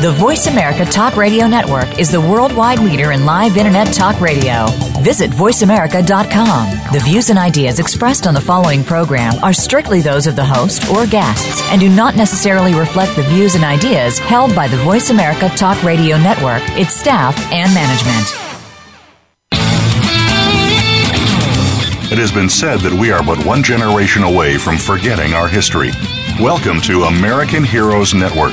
The Voice America Talk Radio Network is the worldwide leader in live Internet talk radio. Visit VoiceAmerica.com. The views and ideas expressed on the following program are strictly those of the host or guests and do not necessarily reflect the views and ideas held by the Voice America Talk Radio Network, its staff, and management. It has been said that we are but one generation away from forgetting our history. Welcome to American Heroes Network,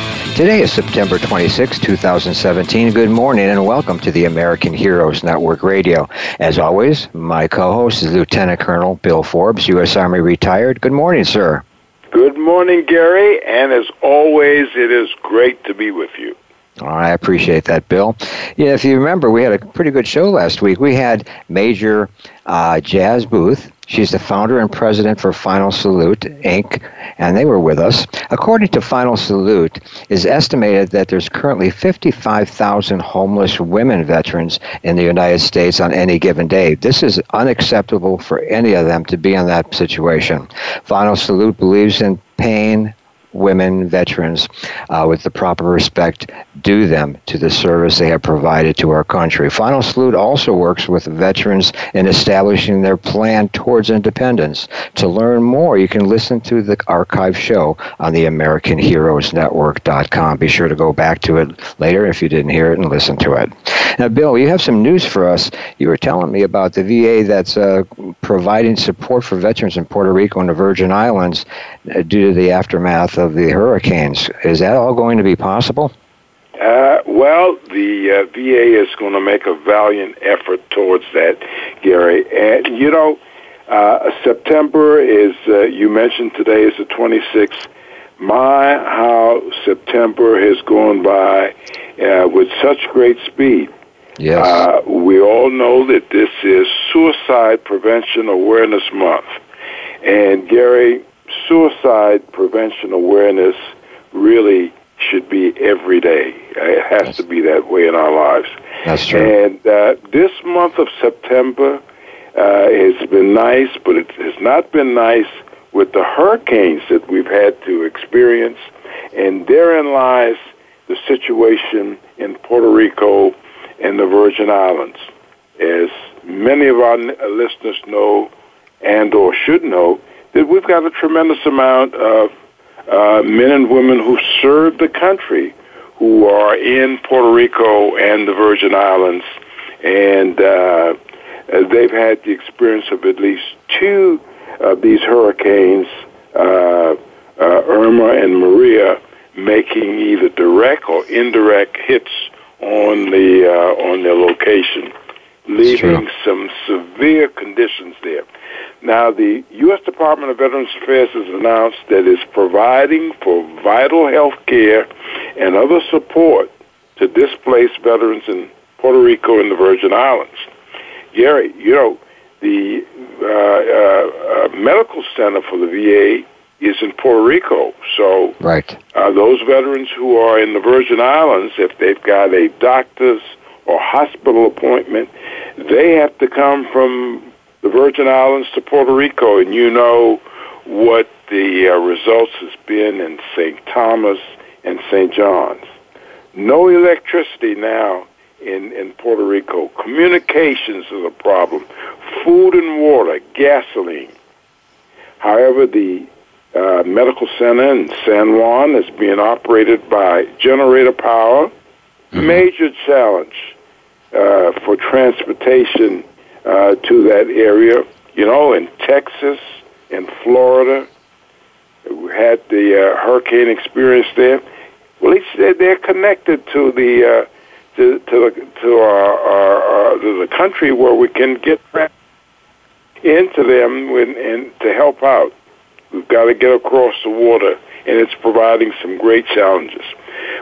Today is September 26, 2017. Good morning and welcome to the American Heroes Network Radio. As always, my co host is Lieutenant Colonel Bill Forbes, U.S. Army retired. Good morning, sir. Good morning, Gary, and as always, it is great to be with you. I appreciate that, Bill. Yeah, if you remember, we had a pretty good show last week. We had Major uh, Jas Boothe, She's the founder and president for Final Salute Inc., and they were with us. According to Final Salute, is estimated that there's currently 55,000 homeless women veterans in the United States on any given day. This is unacceptable for any of them to be in that situation. Final Salute believes in pain, women veterans uh, with the proper respect due them to the service they have provided to our country. Final Salute also works with veterans in establishing their plan towards independence. To learn more, you can listen to the archive show on the AmericanHeroesNetwork.com. Be sure to go back to it later if you didn't hear it and listen to it. Now, Bill, you have some news for us. You were telling me about the VA that's uh, providing support for veterans in Puerto Rico and the Virgin Islands uh, due to the aftermath of the hurricanes. Is that all going to be possible? Uh, well, the uh, VA is going to make a valiant effort towards that, Gary. And, you know, uh, September is, uh, you mentioned today is the 26th. My, how September has gone by uh, with such great speed. Yes. Uh, we all know that this is Suicide Prevention Awareness Month. And, Gary, suicide prevention awareness really should be every day. It has yes. to be that way in our lives. That's true. And uh, this month of September uh, has been nice, but it has not been nice with the hurricanes that we've had to experience. And therein lies the situation in Puerto Rico and the Virgin Islands. As many of our listeners know and or should know, that we've got a tremendous amount of uh, men and women who serve the country who are in Puerto Rico and the Virgin Islands, and uh, they've had the experience of at least two of these hurricanes, uh, uh, Irma and Maria, making either direct or indirect hits on the uh, on their location, leaving some severe conditions there. Now, the U.S. Department of Veterans Affairs has announced that it's providing for vital health care and other support to displaced veterans in Puerto Rico and the Virgin Islands. Gary, you know, the uh, uh, uh, medical center for the VA is in Puerto Rico. So, right. Uh, those veterans who are in the Virgin Islands, if they've got a doctor's or hospital appointment, they have to come from the Virgin Islands to Puerto Rico, and you know what the uh, results has been in St. Thomas and St. John's. No electricity now in, in Puerto Rico. Communications is a problem. Food and water, gasoline. However, the uh, medical center in San Juan is being operated by generator power. Mm-hmm. Major challenge uh, for transportation uh, to that area. You know, in Texas, in Florida, we had the uh, hurricane experience there. Well, he said they're connected to the uh, to to, the, to our, our, our to the country where we can get into them when, and to help out. We've got to get across the water, and it's providing some great challenges.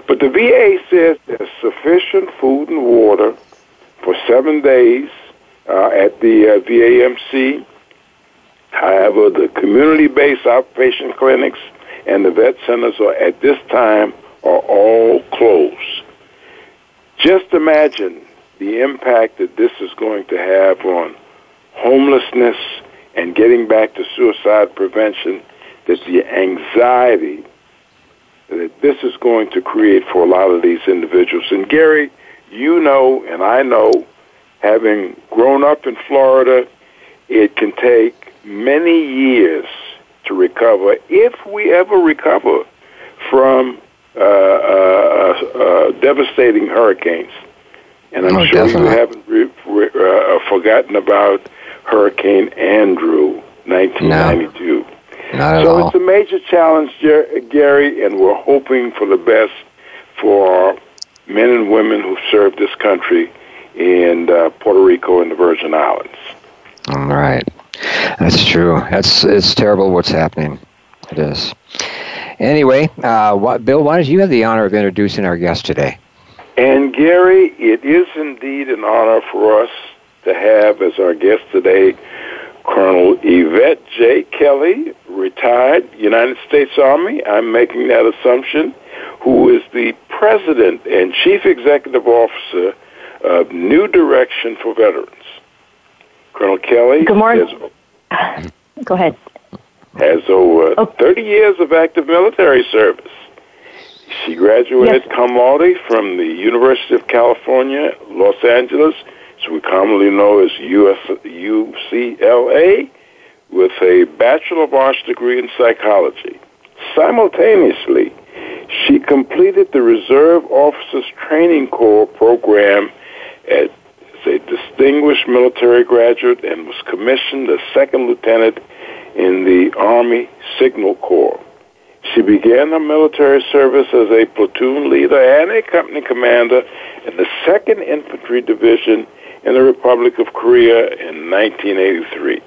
But the VA says there's sufficient food and water for seven days uh, at the uh, VAMC. However, the community-based outpatient clinics and the vet centers are at this time are all closed. Just imagine the impact that this is going to have on homelessness and getting back to suicide prevention, that the anxiety that this is going to create for a lot of these individuals. And Gary, you know, and I know, having grown up in Florida, it can take many years to recover if we ever recover from uh, uh, uh, devastating hurricanes. And I'm Oh, sure definitely. you haven't re- re- uh, forgotten about Hurricane Andrew, 1992. Not at So all. it's a major challenge, Jer- Gary, and we're hoping for the best for men and women who served this country in uh, Puerto Rico and the Virgin Islands. All right. That's true. That's it's terrible what's happening. It is. Anyway, uh, what, Bill, why don't you have the honor of introducing our guest today? And Gary, it is indeed an honor for us to have as our guest today Colonel Yvette J. Kelly, retired United States Army. I'm making that assumption. Who is the President and Chief Executive Officer of New Direction for Veterans. Colonel Kelly Good morning. has, Go ahead. has over Oh. 30 years of active military service. She graduated Yes. cum laude from the University of California, Los Angeles, which we commonly know as US, UCLA, with a Bachelor of Arts degree in psychology. Simultaneously, she completed the Reserve Officers Training Corps program as a distinguished military graduate and was commissioned as second lieutenant in the Army Signal Corps. She began her military service as a platoon leader and a company commander in the 2nd Infantry Division in the Republic of Korea in 1983.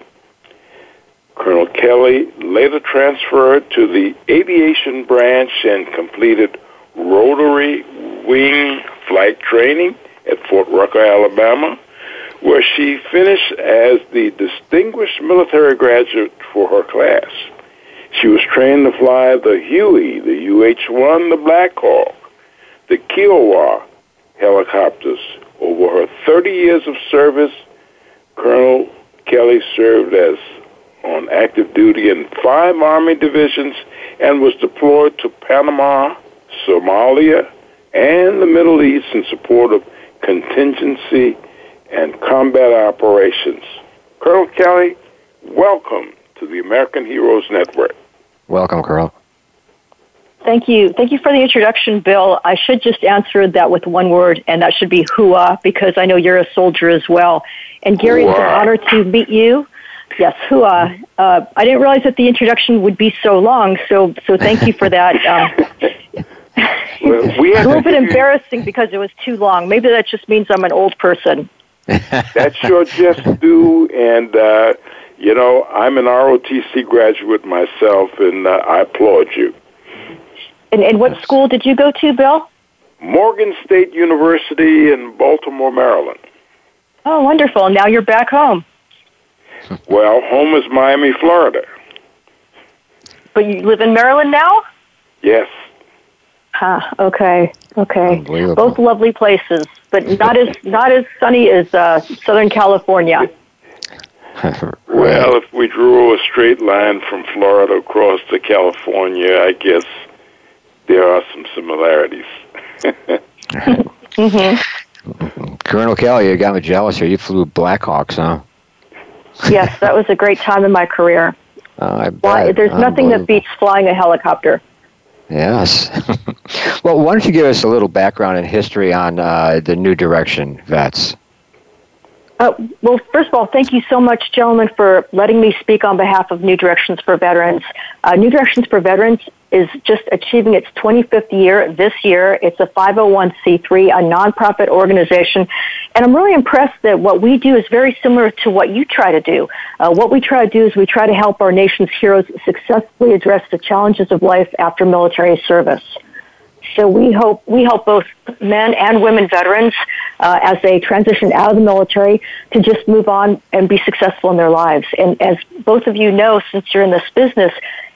Colonel Kelly later transferred to the aviation branch and completed rotary wing flight training at Fort Rucker, Alabama, where she finished as the distinguished military graduate for her class. She was trained to fly the Huey, the UH-1, the Black Hawk, the Kiowa helicopters. Over her 30 years of service, Colonel Kelly served as on active duty in five Army divisions and was deployed to Panama, Somalia, and the Middle East in support of contingency and combat operations. Colonel Kelly, welcome to the American Heroes Network. Welcome, Colonel. Thank you. Thank you for the introduction, Bill. I should just answer that with one word, and that should be hua, because I know you're a soldier as well. And Gary, it's an honor to meet you. Yes, hua. Uh, I didn't realize that the introduction would be so long, so so thank you for that. Um, Well, we a little bit embarrassing because it was too long. Maybe that just means I'm an old person. That's your just due, and uh, you know I'm an ROTC graduate myself, and uh, I applaud you. And, and what school did you go to, Bill? Morgan State University in Baltimore, Maryland. Oh, wonderful. Now you're back home. Well, home is Miami, Florida. But you live in Maryland now? Yes. Huh, okay, okay. Both lovely places, but not as not as sunny as uh, Southern California. Well, if we drew a straight line from Florida across to California, I guess there are some similarities. Colonel Kelly, you got me jealous here. You flew Blackhawks, huh? yes, that was a great time in my career. Uh, I Why, bet. there's nothing that beats flying a helicopter. Yes. well, why don't you give us a little background and history on uh, the New Direction vets? Uh, well, first of all, thank you so much, gentlemen, for letting me speak on behalf of New Directions for Veterans. Uh, New Directions for Veterans is just achieving its 25th year this year. It's a 501c3, a nonprofit organization, and I'm really impressed that what we do is very similar to what you try to do. Uh, what we try to do is we try to help our nation's heroes successfully address the challenges of life after military service. So we hope we help both men and women veterans uh, as they transition out of the military to just move on and be successful in their lives. And as both of you know, since you're in this business,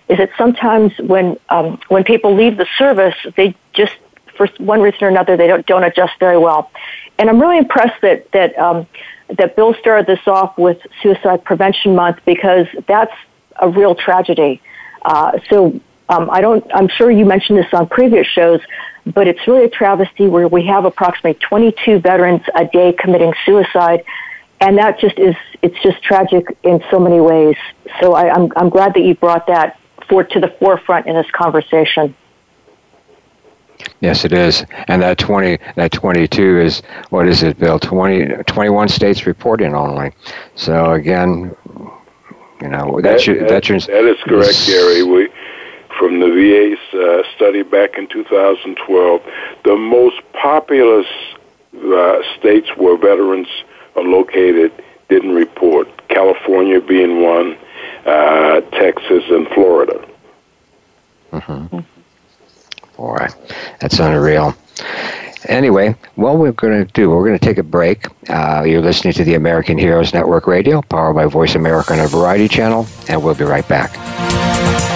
is that sometimes when um, when people leave the service, they just for one reason or another they don't don't adjust very well. And I'm really impressed that that um, that Bill started this off with Suicide Prevention Month because that's a real tragedy. Uh, so um, I don't. I'm sure you mentioned this on previous shows, but it's really a travesty where we have approximately 22 veterans a day committing suicide, and that just is. It's just tragic in so many ways. So I, I'm I'm glad that you brought that for to the forefront in this conversation. Yes, it is. And that 20, that 22 is, what is it, Bill? 20, 21 states reporting only. So again, you know, that's that, your, that's your, that is correct, Gary. We, from the VA's uh, study back in 2012, the most populous uh, states where veterans are located didn't report. California being one, uh, Texas, and Florida. Mm-hmm. Boy, that's unreal. Anyway, what we're going to do, we're going to take a break. Uh, you're listening to the American Heroes Network Radio, powered by Voice America on a Variety Channel, and we'll be right back.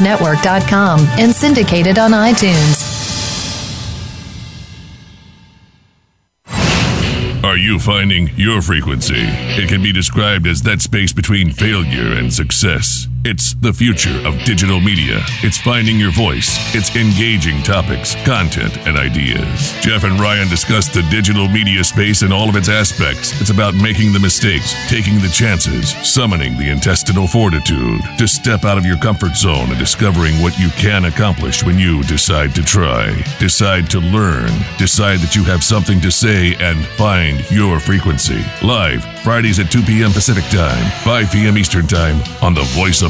Network.com and syndicated on iTunes. Are you finding your frequency? It can be described as that space between failure and success. It's the future of digital media. It's finding your voice. It's engaging topics, content, and ideas. Jeff and Ryan discuss the digital media space in all of its aspects. It's about making the mistakes, taking the chances, summoning the intestinal fortitude to step out of your comfort zone and discovering what you can accomplish when you decide to try, decide to learn, decide that you have something to say, and find your frequency. Live, Fridays at 2 p.m. Pacific Time, 5 p.m. Eastern Time on the Voice of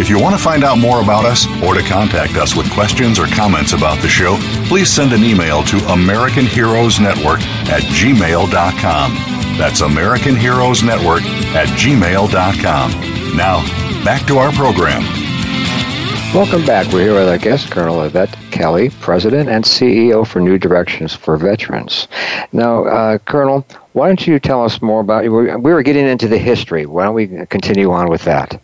If you want to find out more about us or to contact us with questions or comments about the show, please send an email to American Heroes Network at gmail.com. That's American Heroes Network at gmail.com. Now, back to our program. Welcome back. We're here with our guest, Colonel Yvette Kelly, President and CEO for New Directions for Veterans. Now, uh, Colonel, why don't you tell us more about, we were getting into the history. Why don't we continue on with that?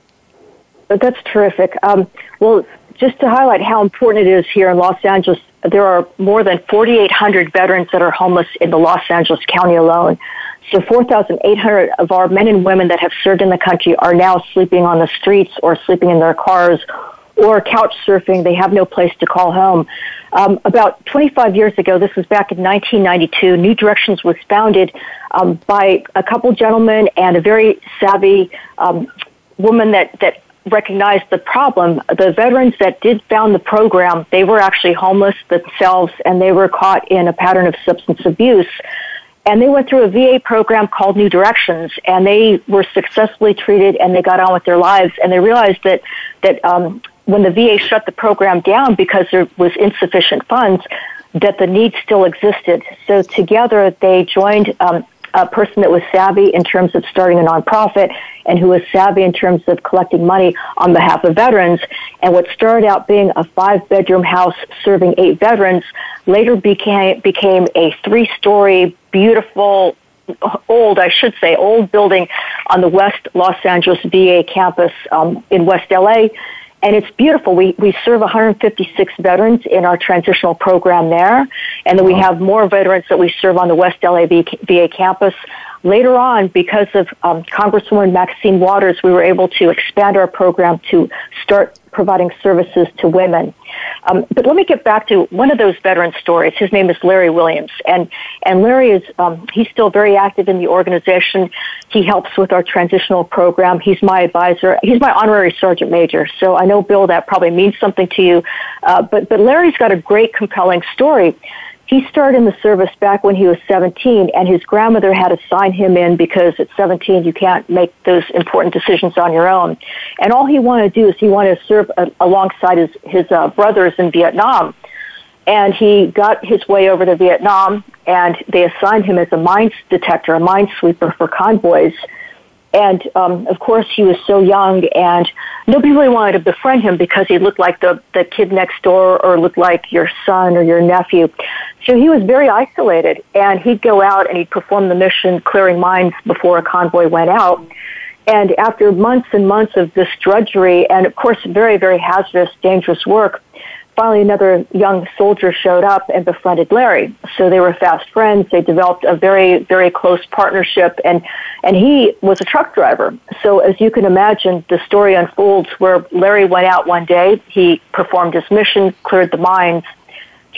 That's terrific. Um, well, just to highlight how important it is here in Los Angeles, there are more than 4,800 veterans that are homeless in the Los Angeles County alone. So 4,800 of our men and women that have served in the country are now sleeping on the streets or sleeping in their cars or couch surfing. They have no place to call home. Um, about 25 years ago, this was back in 1992, New Directions was founded um, by a couple gentlemen and a very savvy um, woman that, that recognized the problem. The veterans that did found the program, they were actually homeless themselves and they were caught in a pattern of substance abuse. and they went through a VA program called New Directions, and they were successfully treated, and they got on with their lives, and they realized that that um, when the VA shut the program down because there was insufficient funds, that the need still existed. So together they joined um, a person that was savvy in terms of starting a nonprofit and who was savvy in terms of collecting money on behalf of veterans. And what started out being a five bedroom house serving eight veterans later became, became a three story, beautiful, old, I should say, old building on the West Los Angeles VA campus um, in West LA and it's beautiful. We we serve 156 veterans in our transitional program there, and then we have more veterans that we serve on the West LA VA campus. Later on, because of um, Congresswoman Maxine Waters, we were able to expand our program to start providing services to women. Um, but let me get back to one of those veteran stories. His name is Larry Williams, and and Larry is um, he's still very active in the organization. He helps with our transitional program. He's my advisor. He's my honorary sergeant major. So I know Bill that probably means something to you. Uh, but but Larry's got a great, compelling story. He started in the service back when he was 17, and his grandmother had to sign him in because at 17 you can't make those important decisions on your own. And all he wanted to do is he wanted to serve a, alongside his, his uh, brothers in Vietnam. And he got his way over to Vietnam, and they assigned him as a mine detector, a mine sweeper for convoys and um, of course he was so young and nobody really wanted to befriend him because he looked like the, the kid next door or looked like your son or your nephew so he was very isolated and he'd go out and he'd perform the mission clearing mines before a convoy went out and after months and months of this drudgery and of course very very hazardous dangerous work finally another young soldier showed up and befriended Larry. So they were fast friends. They developed a very, very close partnership and, and he was a truck driver. So as you can imagine, the story unfolds where Larry went out one day, he performed his mission, cleared the mines,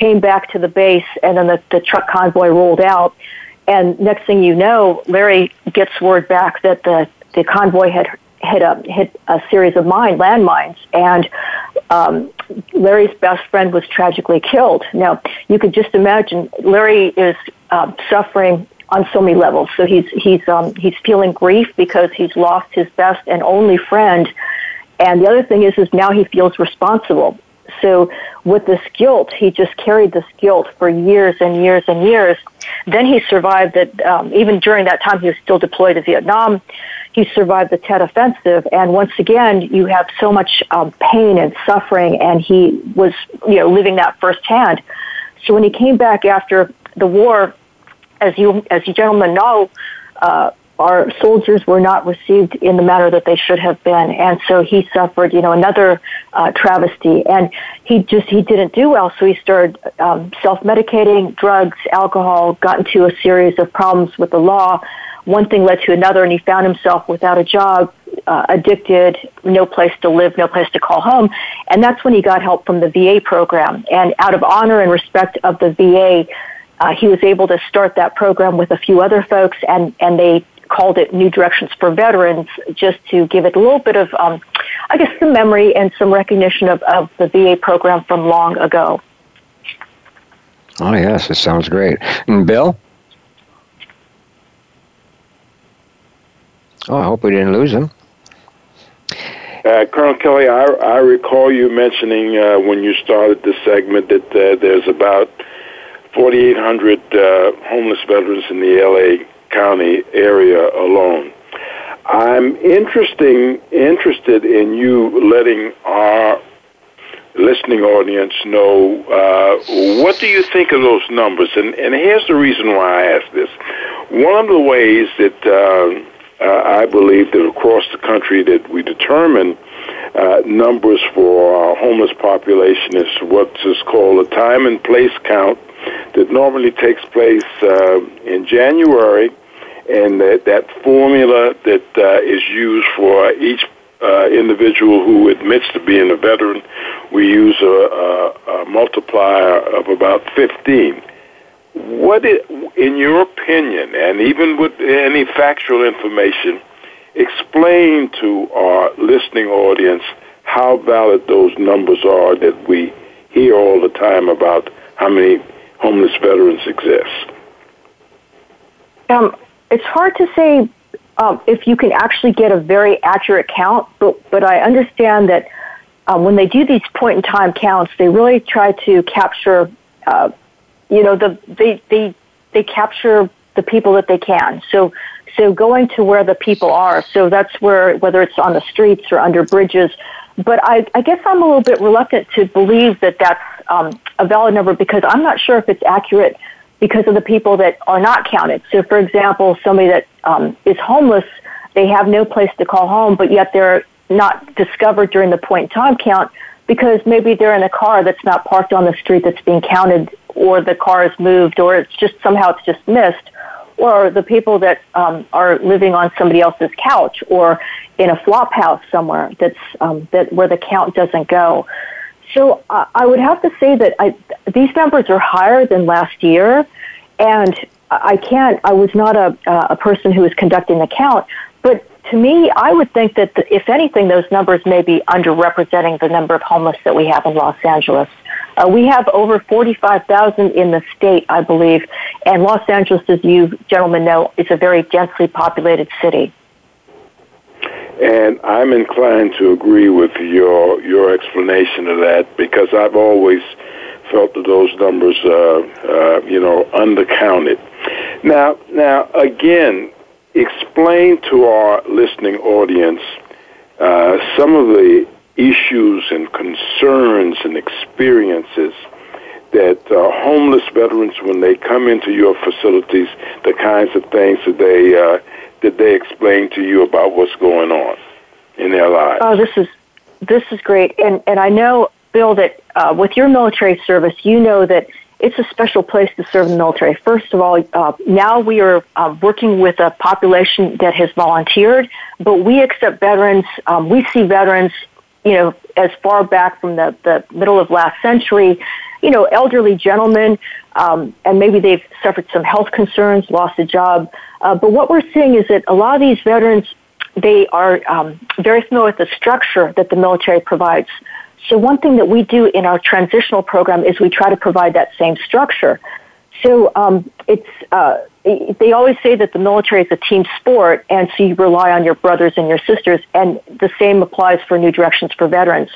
came back to the base, and then the, the truck convoy rolled out. And next thing you know, Larry gets word back that the, the convoy had hit a hit a series of mine landmines, and um, Larry's best friend was tragically killed. Now you could just imagine Larry is uh, suffering on so many levels. So he's he's um, he's feeling grief because he's lost his best and only friend, and the other thing is is now he feels responsible. So with this guilt, he just carried this guilt for years and years and years. Then he survived that. Um, even during that time, he was still deployed to Vietnam he survived the Tet Offensive. And once again, you have so much um, pain and suffering, and he was, you know, living that firsthand. So when he came back after the war, as you as you gentlemen know, uh, our soldiers were not received in the manner that they should have been, and so he suffered, you know, another uh, travesty. And he just he didn't do well, so he started um, self-medicating, drugs, alcohol, got into a series of problems with the law one thing led to another, and he found himself without a job, uh, addicted, no place to live, no place to call home. And that's when he got help from the VA program. And out of honor and respect of the VA, uh, he was able to start that program with a few other folks, and, and they called it New Directions for Veterans, just to give it a little bit of, um, I guess, some memory and some recognition of, of the VA program from long ago. Oh, yes, it sounds great. And Bill? Oh, I hope we didn't lose him. Uh, Colonel Kelly, I, I recall you mentioning uh, when you started this segment that uh, there's about 4,800 uh, homeless veterans in the LA County area alone. I'm interesting, interested in you letting our listening audience know uh, what do you think of those numbers? And, and here's the reason why I ask this. One of the ways that uh, uh, I believe that across the country that we determine uh, numbers for our homeless population is what is called a time and place count that normally takes place uh, in January, and that, that formula that uh, is used for each uh, individual who admits to being a veteran, we use a, a, a multiplier of about 15 what, in your opinion, and even with any factual information, explain to our listening audience how valid those numbers are that we hear all the time about how many homeless veterans exist. Um, it's hard to say um, if you can actually get a very accurate count, but but I understand that um, when they do these point in time counts, they really try to capture, uh, you know, the they they they capture the people that they can. So so going to where the people are. So that's where whether it's on the streets or under bridges. But I, I guess I'm a little bit reluctant to believe that that's um, a valid number because I'm not sure if it's accurate because of the people that are not counted. So, for example, somebody that um, is homeless, they have no place to call home, but yet they're not discovered during the point in time count because maybe they're in a car that's not parked on the street that's being counted, or the car is moved, or it's just somehow it's just missed, or the people that um, are living on somebody else's couch or in a flop house somewhere that's um, that where the count doesn't go. So uh, I would have to say that I, these numbers are higher than last year, and I can't. I was not a a person who was conducting the count, but to me, I would think that the, if anything, those numbers may be underrepresenting the number of homeless that we have in Los Angeles. Uh, we have over 45,000 in the state, I believe, and Los Angeles, as you gentlemen know, is a very densely populated city. And I'm inclined to agree with your your explanation of that because I've always felt that those numbers, uh, uh, you know, undercounted. Now, now again, explain to our listening audience uh, some of the issues and concerns and experiences that uh, homeless veterans, when they come into your facilities, the kinds of things that they uh, that they explain to you about what's going on in their lives? Oh, this is this is great, and and I know, Bill, that uh, with your military service, you know that it's a special place to serve in the military. First of all, uh, now we are uh, working with a population that has volunteered, but we accept veterans. Um, we see veterans, you know, as far back from the, the middle of last century, you know, elderly gentlemen, um, and maybe they've suffered some health concerns, lost a job. Uh, but what we're seeing is that a lot of these veterans, they are um, very familiar with the structure that the military provides. So one thing that we do in our transitional program is we try to provide that same structure. So um, it's uh, they always say that the military is a team sport, and so you rely on your brothers and your sisters, and the same applies for New Directions for Veterans.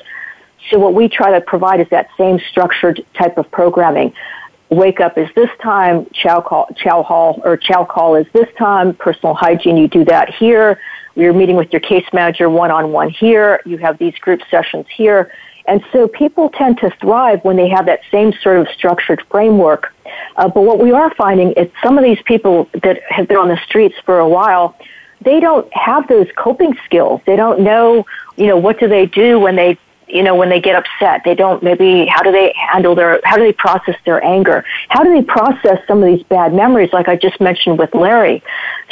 So what we try to provide is that same structured type of programming. Wake up is this time, chow call, chow hall or chow call is this time, personal hygiene, you do that here. You're meeting with your case manager one on one here. You have these group sessions here. And so people tend to thrive when they have that same sort of structured framework. Uh, but what we are finding is some of these people that have been on the streets for a while, they don't have those coping skills. They don't know, you know, what do they do when they you know when they get upset they don't maybe how do they handle their how do they process their anger how do they process some of these bad memories like i just mentioned with larry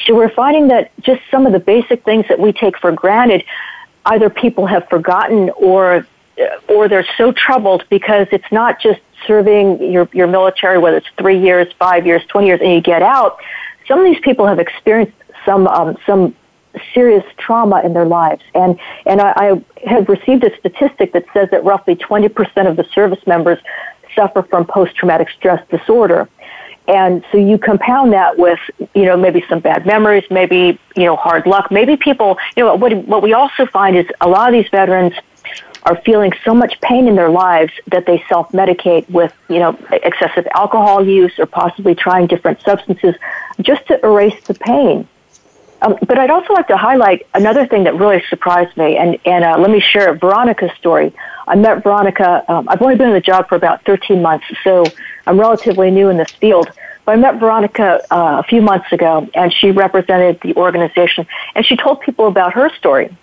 so we're finding that just some of the basic things that we take for granted either people have forgotten or or they're so troubled because it's not just serving your, your military, whether it's three years, five years, 20 years, and you get out. Some of these people have experienced some, um, some serious trauma in their lives. And, and I, I have received a statistic that says that roughly 20% of the service members suffer from post-traumatic stress disorder. And so you compound that with, you know, maybe some bad memories, maybe, you know, hard luck. Maybe people, you know, what, what we also find is a lot of these veterans are feeling so much pain in their lives that they self-medicate with, you know, excessive alcohol use or possibly trying different substances just to erase the pain. Um, but I'd also like to highlight another thing that really surprised me, and, and uh, let me share Veronica's story. I met Veronica, um, I've only been in the job for about 13 months, so I'm relatively new in this field. But I met Veronica uh, a few months ago, and she represented the organization, and she told people about her story.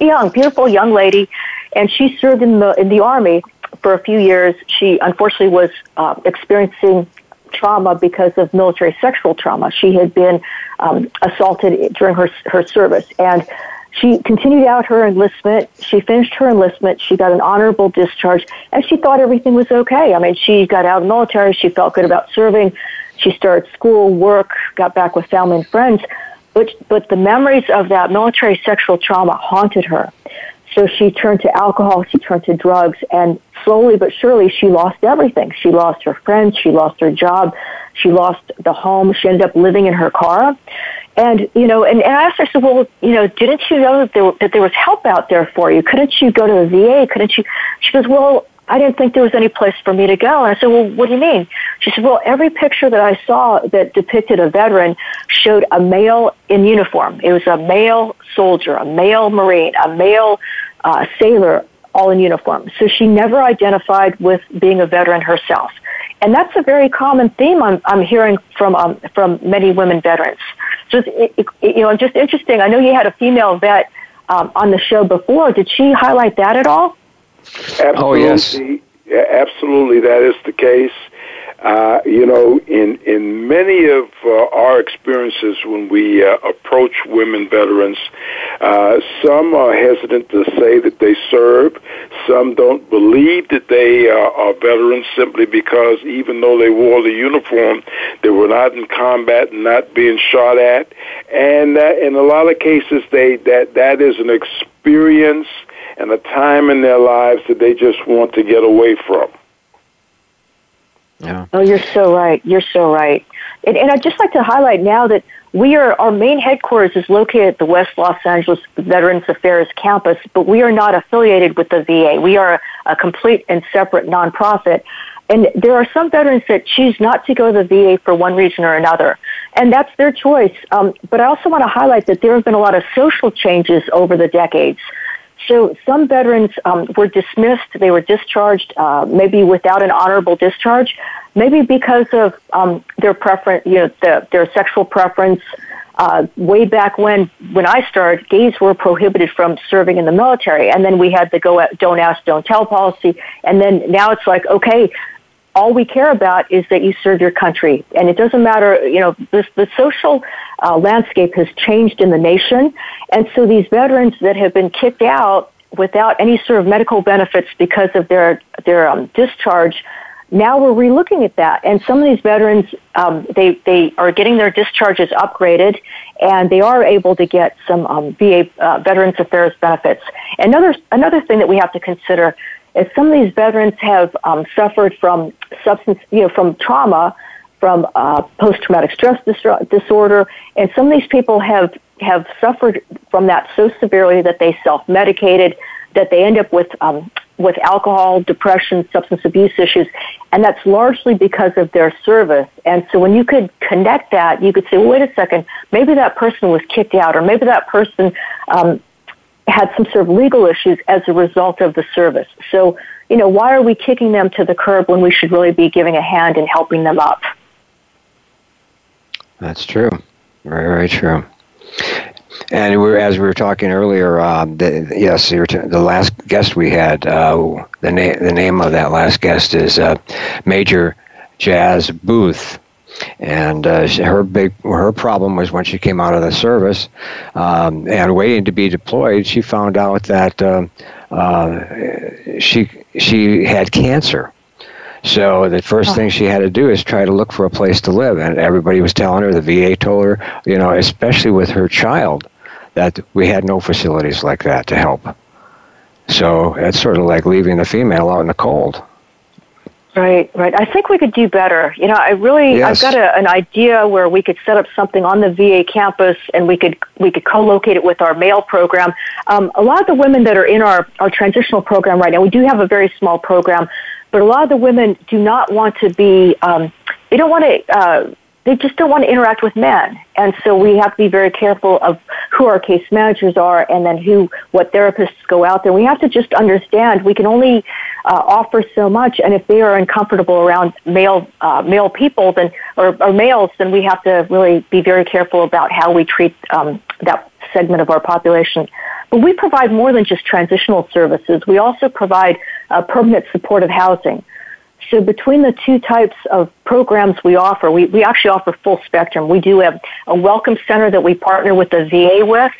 Young, beautiful young lady and she served in the in the army for a few years. She unfortunately was uh, experiencing trauma because of military sexual trauma. She had been um, assaulted during her her service, and she continued out her enlistment. She finished her enlistment. She got an honorable discharge, and she thought everything was okay. I mean, she got out of the military. She felt good about serving. She started school, work, got back with family and friends. But, but the memories of that military sexual trauma haunted her. So she turned to alcohol, she turned to drugs, and slowly but surely she lost everything. She lost her friends, she lost her job, She lost the home. She ended up living in her car. And, you know, and, and I asked her, I said, well, you know, didn't you know that there, that there was help out there for you? Couldn't you go to the VA? Couldn't you? She goes, well, I didn't think there was any place for me to go. And I said, well, what do you mean? She said, well, every picture that I saw that depicted a veteran showed a male in uniform. It was a male soldier, a male Marine, a male uh, sailor, all in uniform. So she never identified with being a veteran herself. And that's a very common theme I'm, I'm hearing from, um, from many women veterans. So, it, it, you know, just interesting. I know you had a female vet um, on the show before. Did she highlight that at all? Absolutely. Oh, yes. Absolutely, that is the case. Uh, you know, in in many of uh, our experiences when we uh, approach women veterans, uh, some are hesitant to say that they serve. Some don't believe that they uh, are veterans simply because even though they wore the uniform, they were not in combat and not being shot at. And uh, in a lot of cases, they that that is an experience and a time in their lives that they just want to get away from. Yeah. Oh, you're so right. You're so right. And, and I'd just like to highlight now that we are, our main headquarters is located at the West Los Angeles Veterans Affairs campus, but we are not affiliated with the VA. We are a complete and separate nonprofit. And there are some veterans that choose not to go to the VA for one reason or another. And that's their choice. Um, but I also want to highlight that there have been a lot of social changes over the decades. So some veterans um, were dismissed. They were discharged, uh, maybe without an honorable discharge, maybe because of um, their preference, you know, the, their sexual preference. Uh, way back when, when I started, gays were prohibited from serving in the military, and then we had the go, don't ask, don't tell policy, and then now it's like, okay, all we care about is that you serve your country. And it doesn't matter, you know, this, the social uh, landscape has changed in the nation. And so these veterans that have been kicked out without any sort of medical benefits because of their, their um, discharge, now we're relooking at that. And some of these veterans, um, they, they are getting their discharges upgraded and they are able to get some um, VA uh, Veterans Affairs benefits. Another, another thing that we have to consider some of these veterans have um, suffered from substance, you know, from trauma, from uh, post-traumatic stress dis- disorder, and some of these people have have suffered from that so severely that they self-medicated, that they end up with um, with alcohol, depression, substance abuse issues, and that's largely because of their service. And so when you could connect that, you could say, well, wait a second, maybe that person was kicked out, or maybe that person um, had some sort of legal issues as a result of the service. So, you know, why are we kicking them to the curb when we should really be giving a hand and helping them up? That's true. Very, very true. And we as we were talking earlier, um, the, yes, the last guest we had, uh, the, na- the name of that last guest is uh, Major Jas Boothe and uh, her big her problem was when she came out of the service um, and waiting to be deployed, she found out that uh, uh, she she had cancer. So the first thing she had to do is try to look for a place to live, and everybody was telling her, the VA told her, you know, especially with her child, that we had no facilities like that to help. So it's sort of like leaving the female out in the cold. Right, right. I think we could do better. You know, I really, yes. I've got a, an idea where we could set up something on the VA campus, and we could we could co-locate it with our male program. Um, a lot of the women that are in our our transitional program right now, we do have a very small program, but a lot of the women do not want to be. Um, they don't want to. Uh, they just don't want to interact with men. And so we have to be very careful of who our case managers are and then who, what therapists go out there. We have to just understand we can only uh, offer so much. And if they are uncomfortable around male, uh, male people, then, or, or males, then we have to really be very careful about how we treat um, that segment of our population. But we provide more than just transitional services. We also provide uh, permanent supportive housing. So between the two types of programs we offer, we, we actually offer full spectrum. We do have a welcome center that we partner with the VA with.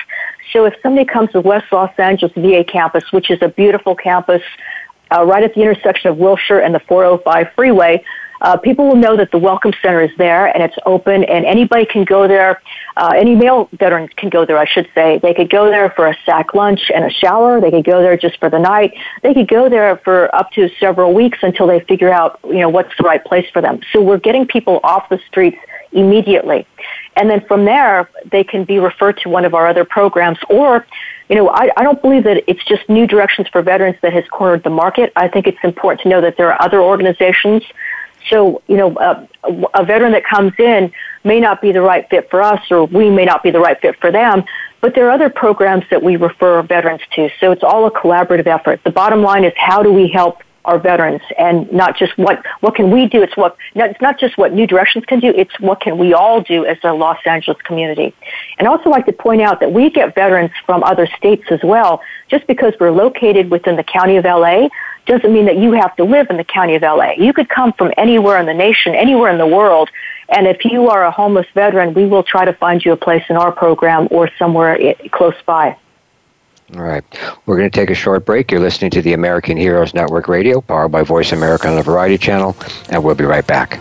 So if somebody comes to West Los Angeles VA campus, which is a beautiful campus uh, right at the intersection of Wilshire and the 405 freeway, uh, people will know that the Welcome Center is there and it's open, and anybody can go there. Uh, any male veterans can go there, I should say. They could go there for a sack lunch and a shower. They could go there just for the night. They could go there for up to several weeks until they figure out, you know, what's the right place for them. So we're getting people off the streets immediately. And then from there, they can be referred to one of our other programs. Or, you know, I, I don't believe that it's just New Directions for Veterans that has cornered the market. I think it's important to know that there are other organizations. So, you know, a, a veteran that comes in may not be the right fit for us, or we may not be the right fit for them. But there are other programs that we refer veterans to. So it's all a collaborative effort. The bottom line is how do we help our veterans and not just what what can we do it's what it's not just what new directions can do it's what can we all do as a los angeles community and I also like to point out that we get veterans from other states as well just because we're located within the county of la doesn't mean that you have to live in the county of la you could come from anywhere in the nation anywhere in the world and if you are a homeless veteran we will try to find you a place in our program or somewhere close by all right. We're going to take a short break. You're listening to the American Heroes Network Radio, powered by Voice America on the Variety Channel, and we'll be right back.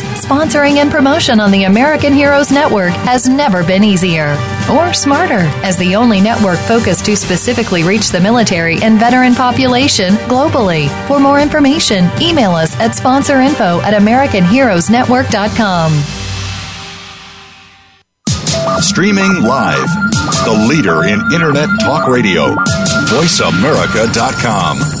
sponsoring and promotion on the American Heroes Network has never been easier or smarter. As the only network focused to specifically reach the military and veteran population globally. For more information, email us at sponsorinfo at AmericanHeroesNetwork.com. Streaming live, the leader in Internet Talk Radio, VoiceAmerica.com.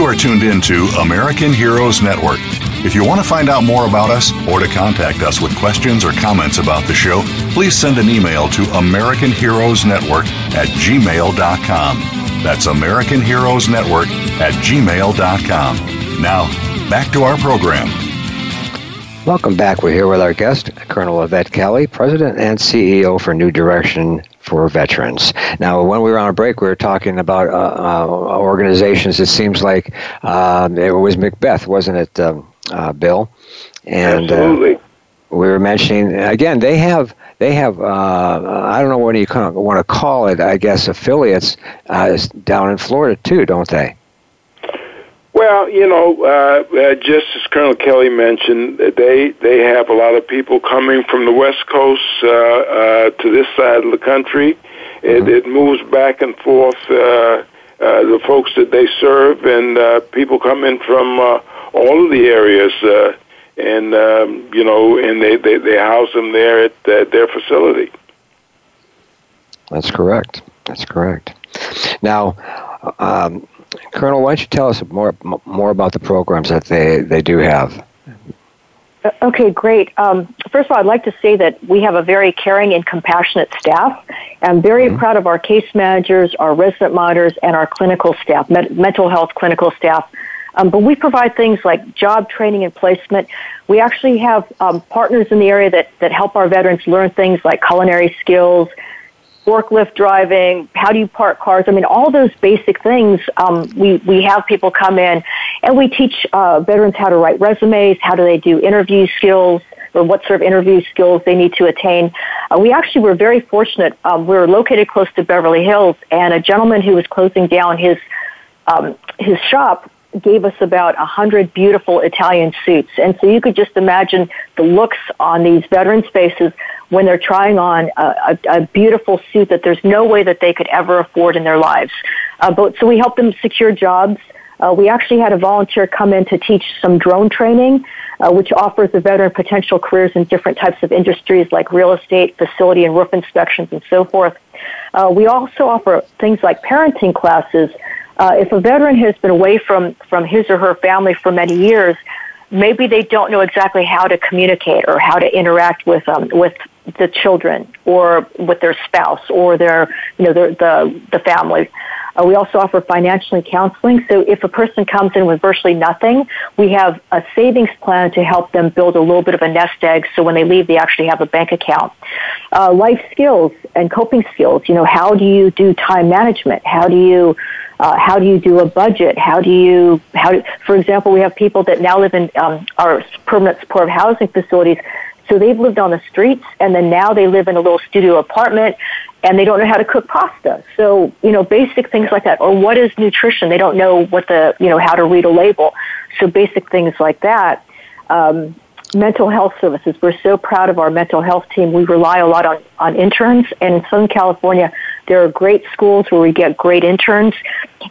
You are tuned in to American Heroes Network. If you want to find out more about us or to contact us with questions or comments about the show, please send an email to American Heroes Network at gmail.com. That's American Heroes Network at gmail.com. Now, back to our program. Welcome back. We're here with our guest, Colonel Yvette Kelly, President and CEO for New Direction for veterans. Now, when we were on a break, we were talking about uh, uh, organizations. It seems like um, it was MacVets, wasn't it, um, uh, Bill? And, uh, Absolutely. we were mentioning again. They have they have uh, I don't know what you want to call it. I guess affiliates uh, down in Florida too, don't they? Well, you know, uh, uh, just as Colonel Kelly mentioned, they they have a lot of people coming from the West Coast uh, uh, to this side of the country. It, mm-hmm. it moves back and forth. Uh, uh, the folks that they serve, and uh, people come in from uh, all of the areas, uh, and um, you know, and they, they they house them there at uh, their facility. That's correct. That's correct. Now, um, Colonel, why don't you tell us more more about the programs that they, they do have? Uh, okay, great. Um, first of all, I'd like to say that we have a very caring and compassionate staff. I'm very mm-hmm. proud of our case managers, our resident monitors, and our clinical staff, med- mental health clinical staff. Um, but we provide things like job training and placement. We actually have um, partners in the area that, that help our veterans learn things like culinary skills, forklift driving, how do you park cars? I mean, all those basic things. Um, we we have people come in, and we teach uh, veterans how to write resumes, how do they do interview skills, or what sort of interview skills they need to attain. Uh, we actually were very fortunate. Um, we were located close to Beverly Hills, and a gentleman who was closing down his um, his shop gave us about a hundred beautiful Italian suits. And so you could just imagine the looks on these veterans' faces when they're trying on a, a, a beautiful suit that there's no way that they could ever afford in their lives. Uh, but so we help them secure jobs. Uh, we actually had a volunteer come in to teach some drone training, uh, which offers the veteran potential careers in different types of industries like real estate, facility and roof inspections, and so forth. Uh, we also offer things like parenting classes uh, if a veteran has been away from, from his or her family for many years, maybe they don't know exactly how to communicate or how to interact with um, with the children or with their spouse or their you know their, the the family. Uh, we also offer financial counseling. So if a person comes in with virtually nothing, we have a savings plan to help them build a little bit of a nest egg. So when they leave, they actually have a bank account. Uh, life skills and coping skills. You know, how do you do time management? How do you uh, how do you do a budget? How do you, how do, for example, we have people that now live in um, our permanent supportive housing facilities. So they've lived on the streets and then now they live in a little studio apartment and they don't know how to cook pasta. So, you know, basic things like that. Or what is nutrition? They don't know what the, you know, how to read a label. So basic things like that. Um, mental health services. We're so proud of our mental health team. We rely a lot on, on interns. And in Southern California, there are great schools where we get great interns.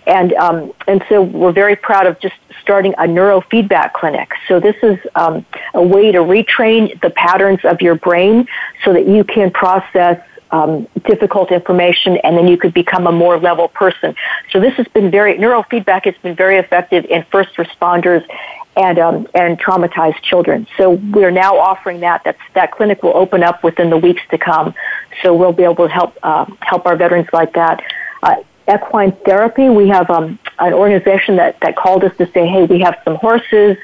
And, um, and so we're very proud of just starting a neurofeedback clinic. So this is um, a way to retrain the patterns of your brain so that you can process um, difficult information and then you could become a more level person. So this has been very, neurofeedback has been very effective in first responders and um, and traumatized children. So we're now offering that. That's that clinic will open up within the weeks to come. So we'll be able to help uh, help our veterans like that. Uh, equine therapy. We have um, an organization that that called us to say, hey, we have some horses.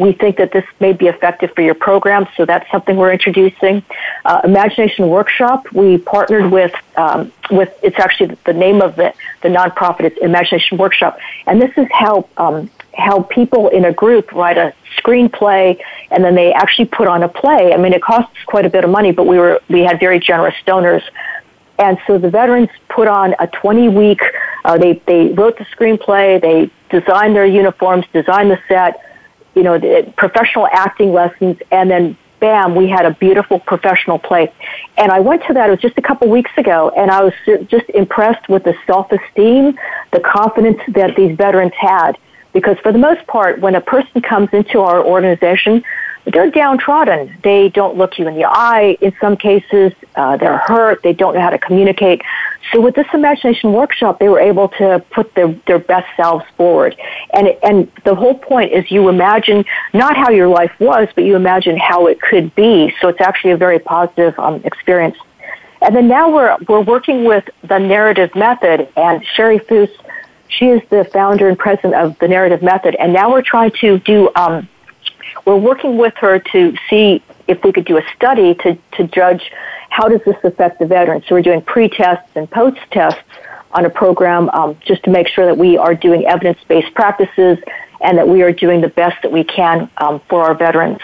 We think that this may be effective for your program, so that's something we're introducing. Uh, Imagination Workshop. We partnered with um, with it's actually the name of the the nonprofit. It's Imagination Workshop, and this is how um, how people in a group write a screenplay and then they actually put on a play. I mean, it costs quite a bit of money, but we were we had very generous donors, and so the veterans put on a 20 week. Uh, they they wrote the screenplay, they designed their uniforms, designed the set, you know, the professional acting lessons, and then bam, we had a beautiful professional play. And I went to that, it was just a couple weeks ago, and I was just impressed with the self esteem, the confidence that these veterans had. Because for the most part, when a person comes into our organization, they're downtrodden. They don't look you in the eye. In some cases, uh, they're hurt. They don't know how to communicate. So with this imagination workshop, they were able to put their, their best selves forward. And, and the whole point is you imagine not how your life was, but you imagine how it could be. So it's actually a very positive um, experience. And then now we're, we're working with the narrative method and Sherry Foose, she is the founder and president of the Narrative Method, and now we're trying to do. Um, we're working with her to see if we could do a study to to judge how does this affect the veterans. So we're doing pre-tests and post-tests on a program um, just to make sure that we are doing evidence-based practices and that we are doing the best that we can um, for our veterans.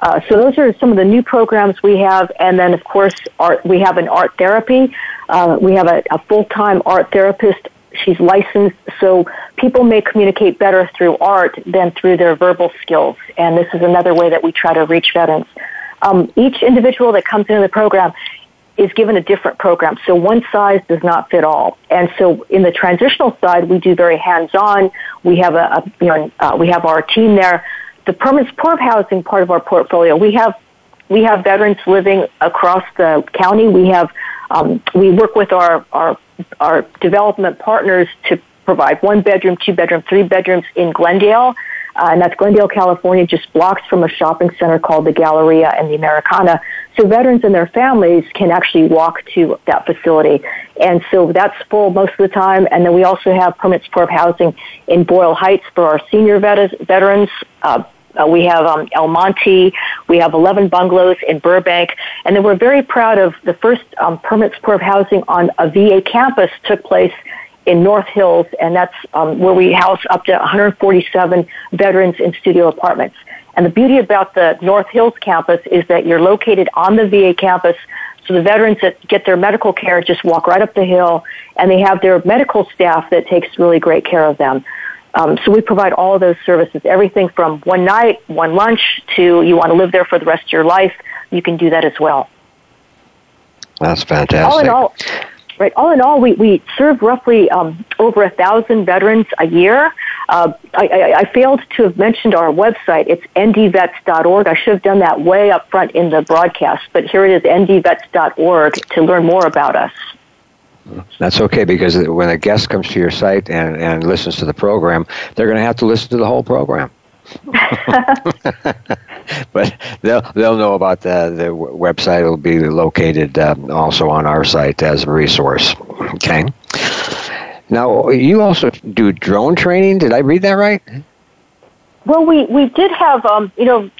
Uh, so those are some of the new programs we have, and then of course art, we have an art therapy. Uh, we have a, a full-time art therapist she's licensed, so people may communicate better through art than through their verbal skills. And this is another way that we try to reach veterans. Um, each individual that comes into the program is given a different program. So one size does not fit all. And so in the transitional side, we do very hands-on. We have a, a you know, uh, we have our team there. The permanent support housing part of our portfolio, we have we have veterans living across the county. We have um, we work with our, our our development partners to provide one bedroom, two bedroom, three bedrooms in Glendale. Uh, and that's Glendale, California, just blocks from a shopping center called the Galleria and the Americana. So veterans and their families can actually walk to that facility. And so that's full most of the time. And then we also have permanent supportive housing in Boyle Heights for our senior vet- veterans. Uh, uh, we have um, El Monte, we have 11 bungalows in Burbank, and then we're very proud of the first um, permanent supportive housing on a VA campus took place in North Hills, and that's um, where we house up to 147 veterans in studio apartments. And the beauty about the North Hills campus is that you're located on the VA campus, so the veterans that get their medical care just walk right up the hill, and they have their medical staff that takes really great care of them. Um, so we provide all of those services, everything from one night, one lunch, to you want to live there for the rest of your life. You can do that as well. That's fantastic. All in all, right? All in all, we, we serve roughly um, over a thousand veterans a year. Uh, I, I, I, failed to have mentioned our website. It's ndvets.org. I should have done that way up front in the broadcast, but here it is, ndvets.org, to learn more about us. That's okay because when a guest comes to your site and, and listens to the program, they're going to have to listen to the whole program. but they'll they'll know about the the website. It'll be located um, also on our site as a resource. Okay. Now you also do drone training. Did I read that right? Well, we we did have um, you know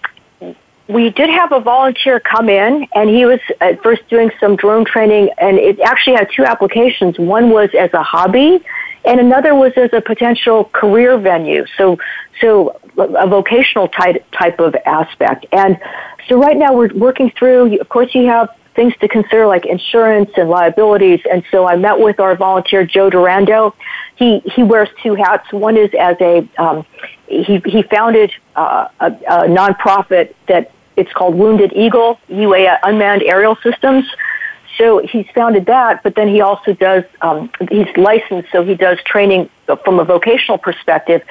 we did have a volunteer come in, and he was at first doing some drone training, and it actually had two applications. One was as a hobby, and another was as a potential career venue. So, so a vocational type type of aspect. And so, right now we're working through. Of course, you have things to consider like insurance and liabilities. And so, I met with our volunteer Joe Durando. He he wears two hats. One is as a um, he he founded uh, a, a nonprofit that it's called Wounded Eagle, UA Unmanned Aerial Systems. So he's founded that, but then he also does, um, he's licensed, so he does training from a vocational perspective.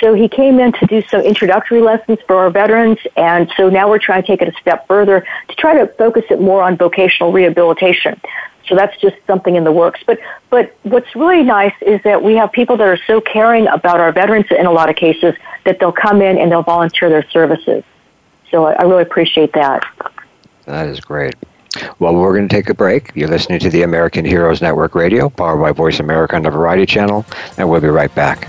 So he came in to do some introductory lessons for our veterans, and so now we're trying to take it a step further to try to focus it more on vocational rehabilitation. So that's just something in the works. But but what's really nice is that we have people that are so caring about our veterans in a lot of cases that they'll come in and they'll volunteer their services. So I, really appreciate that. That is great. Well, we're going to take a break. You're listening to the American Heroes Network Radio, powered by Voice America on the Variety Channel, and we'll be right back.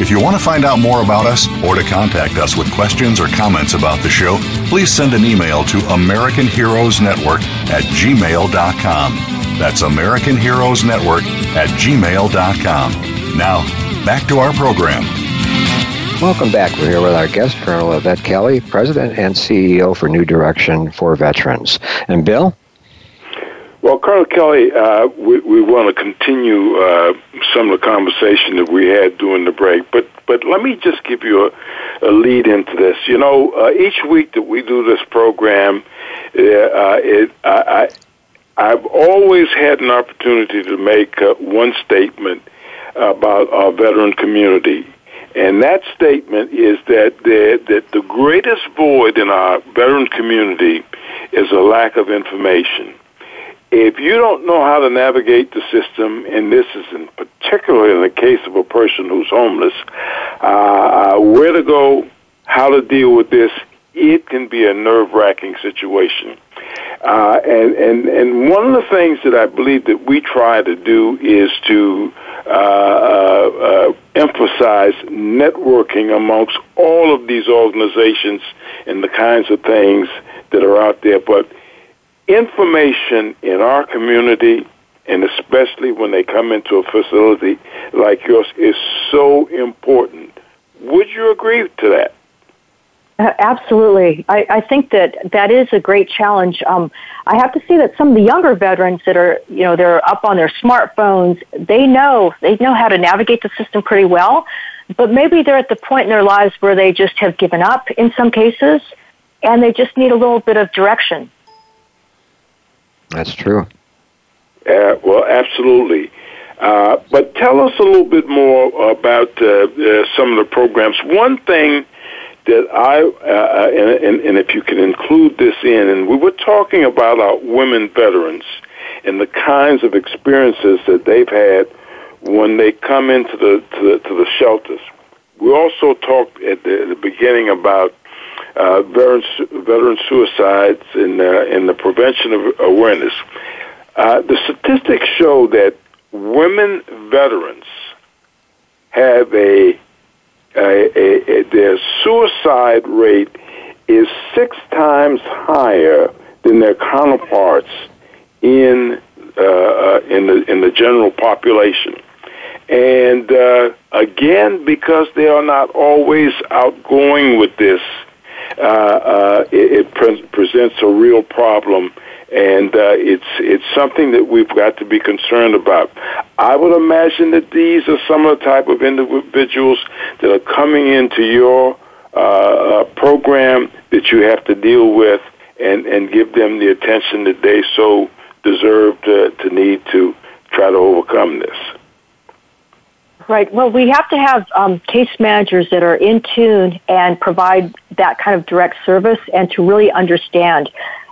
If you want to find out more about us or to contact us with questions or comments about the show, please send an email to American Heroes Network at gmail.com. That's American Heroes Network at gmail.com. Now, back to our program. Welcome back. We're here with our guest, Colonel Yvette Kelly, President and CEO for New Direction for Veterans. And Bill? Well, Colonel Kelly, uh, we, we want to continue uh, some of the conversation that we had during the break, but but let me just give you a, a lead into this. You know, uh, each week that we do this program, uh, uh it, I, I, I've always had an opportunity to make uh, one statement about our veteran community, And that statement is that the, that the greatest void in our veteran community is a lack of information. If you don't know how to navigate the system, and this is in particular in the case of a person who's homeless, uh, where to go, how to deal with this, it can be a nerve-wracking situation. Uh, and, and, and one of the things that I believe that we try to do is to uh, uh, uh, emphasize networking amongst all of these organizations and the kinds of things that are out there. But information in our community, and especially when they come into a facility like yours, is so important. Would you agree to that? Uh, absolutely. I, I think that that is a great challenge. Um, I have to say that some of the younger veterans that are, you know, they're up on their smartphones, they know, they know how to navigate the system pretty well, but maybe they're at the point in their lives where they just have given up in some cases, and they just need a little bit of direction. That's true. Uh, well, absolutely. Uh, but tell us a little bit more about uh, uh some of the programs. One thing that I, uh, uh, and, and, and if you can include this in, and we were talking about our women veterans and the kinds of experiences that they've had when they come into the to the, to the shelters. We also talked at the, at the beginning about uh, veteran veteran suicides and uh, and the prevention of awareness. Uh, the statistics show that women veterans have a a, a, their suicide rate is six times higher than their counterparts in uh, uh, in the in the general population. And uh, again, because they are not always outgoing with this, uh, uh, it, it pre- presents a real problem and uh, it's it's something that we've got to be concerned about. I would imagine that these are some of the type of individuals that are coming into your uh, uh, program that you have to deal with and and give them the attention that they so deserve to, to need to try to overcome this. Right. Well, we have to have um, case managers that are in tune and provide that kind of direct service and to really understand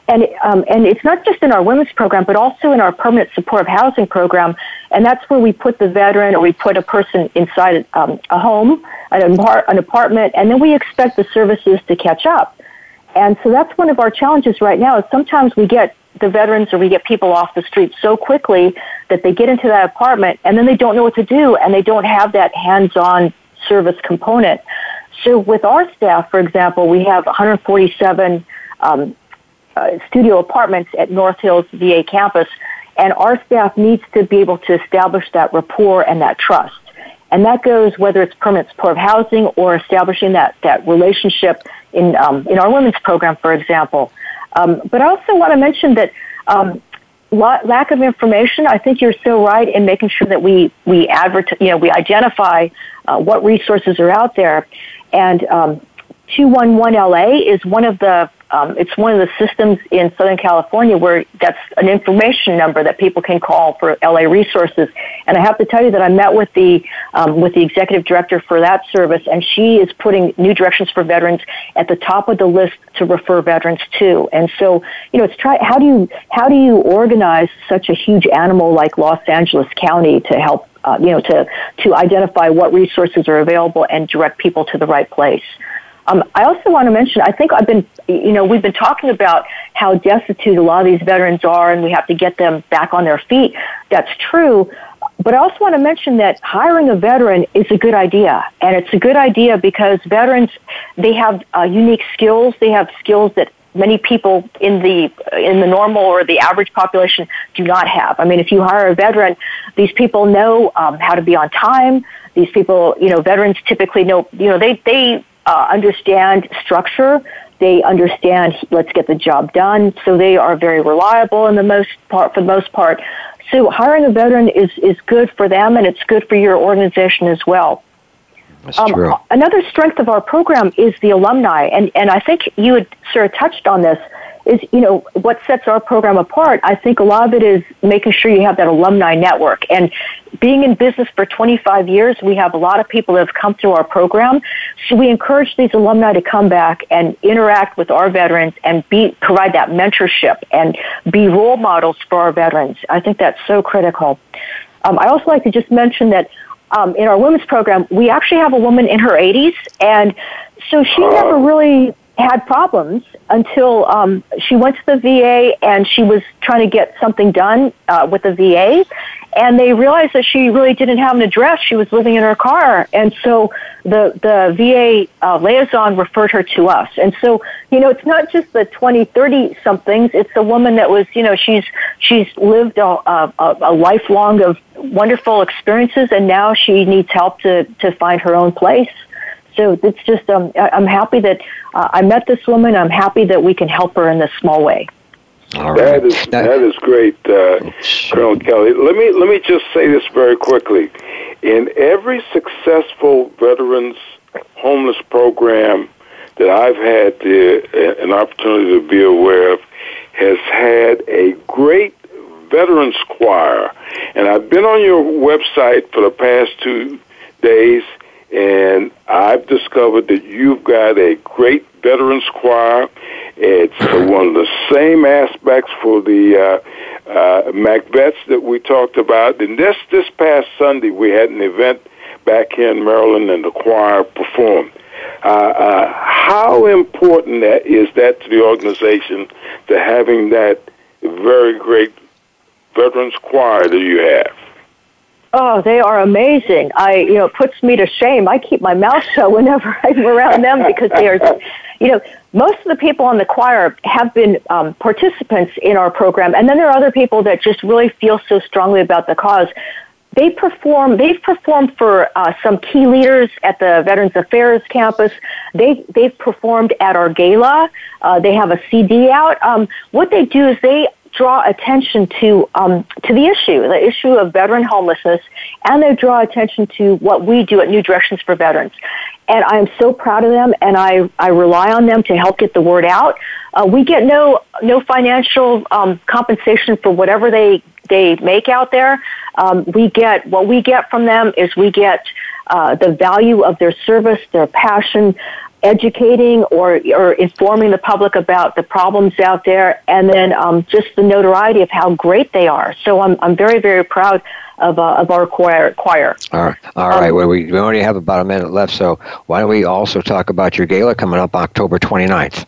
and um, and it's not just in our women's program, but also in our permanent supportive housing program, and that's where we put the veteran or we put a person inside um, a home, an, apart- an apartment, and then we expect the services to catch up. And so that's one of our challenges right now. Is sometimes we get the veterans or we get people off the street so quickly that they get into that apartment and then they don't know what to do and they don't have that hands-on service component. So with our staff, for example, we have 147 um, uh, studio apartments at North Hills VA campus, and our staff needs to be able to establish that rapport and that trust. And that goes whether it's permanent supportive housing or establishing that, that relationship in, um, in our women's program, for example. Um, but I also want to mention that um, lack of information, I think you're so right in making sure that we, we advertise, you know, we identify uh, what resources are out there. And um, 211LA is one of the um, it's one of the systems in Southern California where that's an information number that people can call for LA resources. And I have to tell you that I met with the um, with the executive director for that service, and she is putting New Directions for Veterans at the top of the list to refer veterans to. And so, you know, it's try how do you how do you organize such a huge animal like Los Angeles County to help uh, you know to to identify what resources are available and direct people to the right place. Um, I also want to mention, I think I've been, you know, we've been talking about how destitute a lot of these veterans are and we have to get them back on their feet. That's true. But I also want to mention that hiring a veteran is a good idea. And it's a good idea because veterans, they have uh, unique skills. They have skills that many people in the in the normal or the average population do not have. I mean, if you hire a veteran, these people know um, how to be on time. These people, you know, veterans typically know, you know, they they uh, understand structure. They understand let's get the job done. So they are very reliable in the most part, for the most part. So hiring a veteran is, is good for them and it's good for your organization as well. That's um, true. Another strength of our program is the alumni, and, and I think you had sort of touched on this. Is, you know, what sets our program apart, I think a lot of it is making sure you have that alumni network. And being in business for 25 years, we have a lot of people that have come through our program. So we encourage these alumni to come back and interact with our veterans and be, provide that mentorship and be role models for our veterans. I think that's so critical. Um, I also like to just mention that um, in our women's program, we actually have a woman in her 80s, and so she never really had problems until um, she went to the VA and she was trying to get something done uh, with the VA, and they realized that she really didn't have an address. She was living in her car, and so the the VA uh, liaison referred her to us. And so you know, it's not just the twenty, thirty somethings. It's the woman that was you know she's she's lived a, a, a lifelong of wonderful experiences, and now she needs help to to find her own place. So it's just um, I'm happy that uh, I met this woman. I'm happy that we can help her in this small way. All right. That is that is great, uh, Colonel Kelly. Let me let me just say this very quickly. In every successful veterans homeless program that I've had the, uh, an opportunity to be aware of, has had a great veterans choir, and I've been on your website for the past two days, and I've discovered that you've got a great veterans choir. It's one of the same aspects for the uh, uh, MacVets that we talked about. And this this past Sunday, we had an event back here in Maryland, and the choir performed. Uh, uh, how important that is that to the organization to having that very great veterans choir that you have? Oh, they are amazing. I, you know, it puts me to shame. I keep my mouth shut whenever I'm around them because they are, you know, most of the people on the choir have been um, participants in our program, and then there are other people that just really feel so strongly about the cause. They perform. They've performed for uh, some key leaders at the Veterans Affairs campus. They they've performed at our gala. Uh, they have a CD out. Um, what they do is they draw attention to um, to the issue, the issue of veteran homelessness, and they draw attention to what we do at New Directions for Veterans. And I am so proud of them, and I, I rely on them to help get the word out. Uh, we get no no financial um, compensation for whatever they they make out there. Um, we get what we get from them is we get uh, the value of their service, their passion, educating or, or informing the public about the problems out there, and then um, just the notoriety of how great they are. So I'm, I'm very, very proud of, uh, of our choir. choir. All right. All right. Um, well, we, we only have about a minute left, so why don't we also talk about your gala coming up October 29th?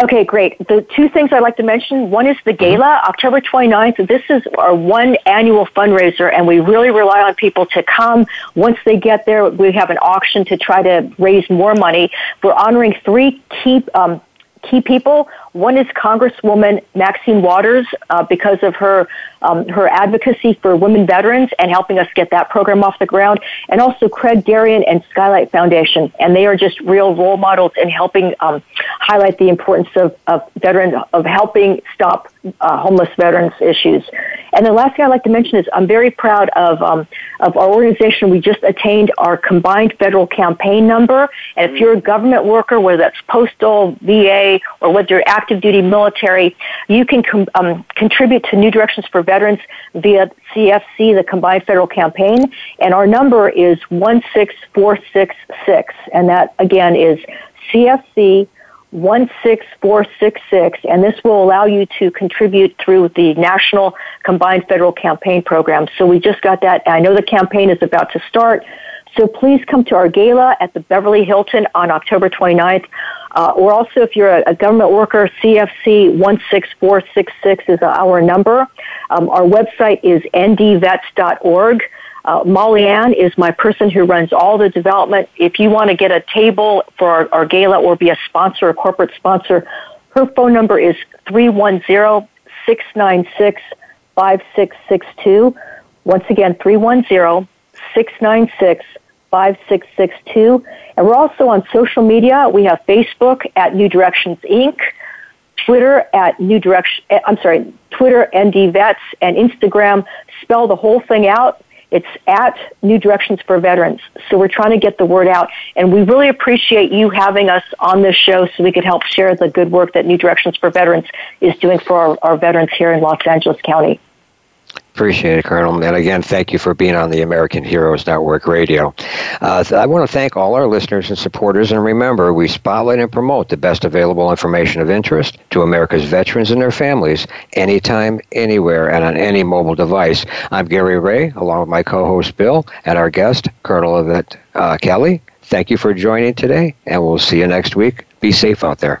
Okay, great. The two things I'd like to mention one is the gala, October 29th. This is our one annual fundraiser, and we really rely on people to come. Once they get there, we have an auction to try to raise more money. We're honoring three key um, key people. One is Congresswoman Maxine Waters uh, because of her um, her advocacy for women veterans and helping us get that program off the ground, and also Craig Darien and Skylight Foundation, and they are just real role models in helping um, highlight the importance of, of veteran of helping stop uh, homeless veterans issues. And the last thing I'd like to mention is I'm very proud of um, of our organization. We just attained our combined federal campaign number, and if you're a government worker, whether that's postal, VA, or whether you're active duty military, you can com- um, contribute to New Directions for Veterans via CFC, the Combined Federal Campaign, and our number is 16466, and that again is CFC 16466, and this will allow you to contribute through the National Combined Federal Campaign Program. So we just got that. I know the campaign is about to start. So please come to our gala at the Beverly Hilton on October 29th. Uh, or also, if you're a, a, government worker, CFC 16466 is our number. Um, our website is ndvets.org. Uh, Molly Ann is my person who runs all the development. If you want to get a table for our, our gala or be a sponsor, a corporate sponsor, her phone number is 310 696 5662. Once again, 310 696 5662. And we're also on social media. We have Facebook at New Directions Inc., Twitter at New Direction, eh, I'm sorry, Twitter ND Vets, and Instagram. Spell the whole thing out It's at New Directions for Veterans. So we're trying to get the word out. And we really appreciate you having us on this show so we could help share the good work that New Directions for Veterans is doing for our, our veterans here in Los Angeles County. Appreciate it, Colonel. And again, thank you for being on the American Heroes Network Radio. Uh, I want to thank all our listeners and supporters. And remember, we spotlight and promote the best available information of interest to America's veterans and their families anytime, anywhere, and on any mobile device. I'm Gary Ray, along with my co host Bill, and our guest, Colonel Yvette uh, Kelly. Thank you for joining today, and we'll see you next week. Be safe out there.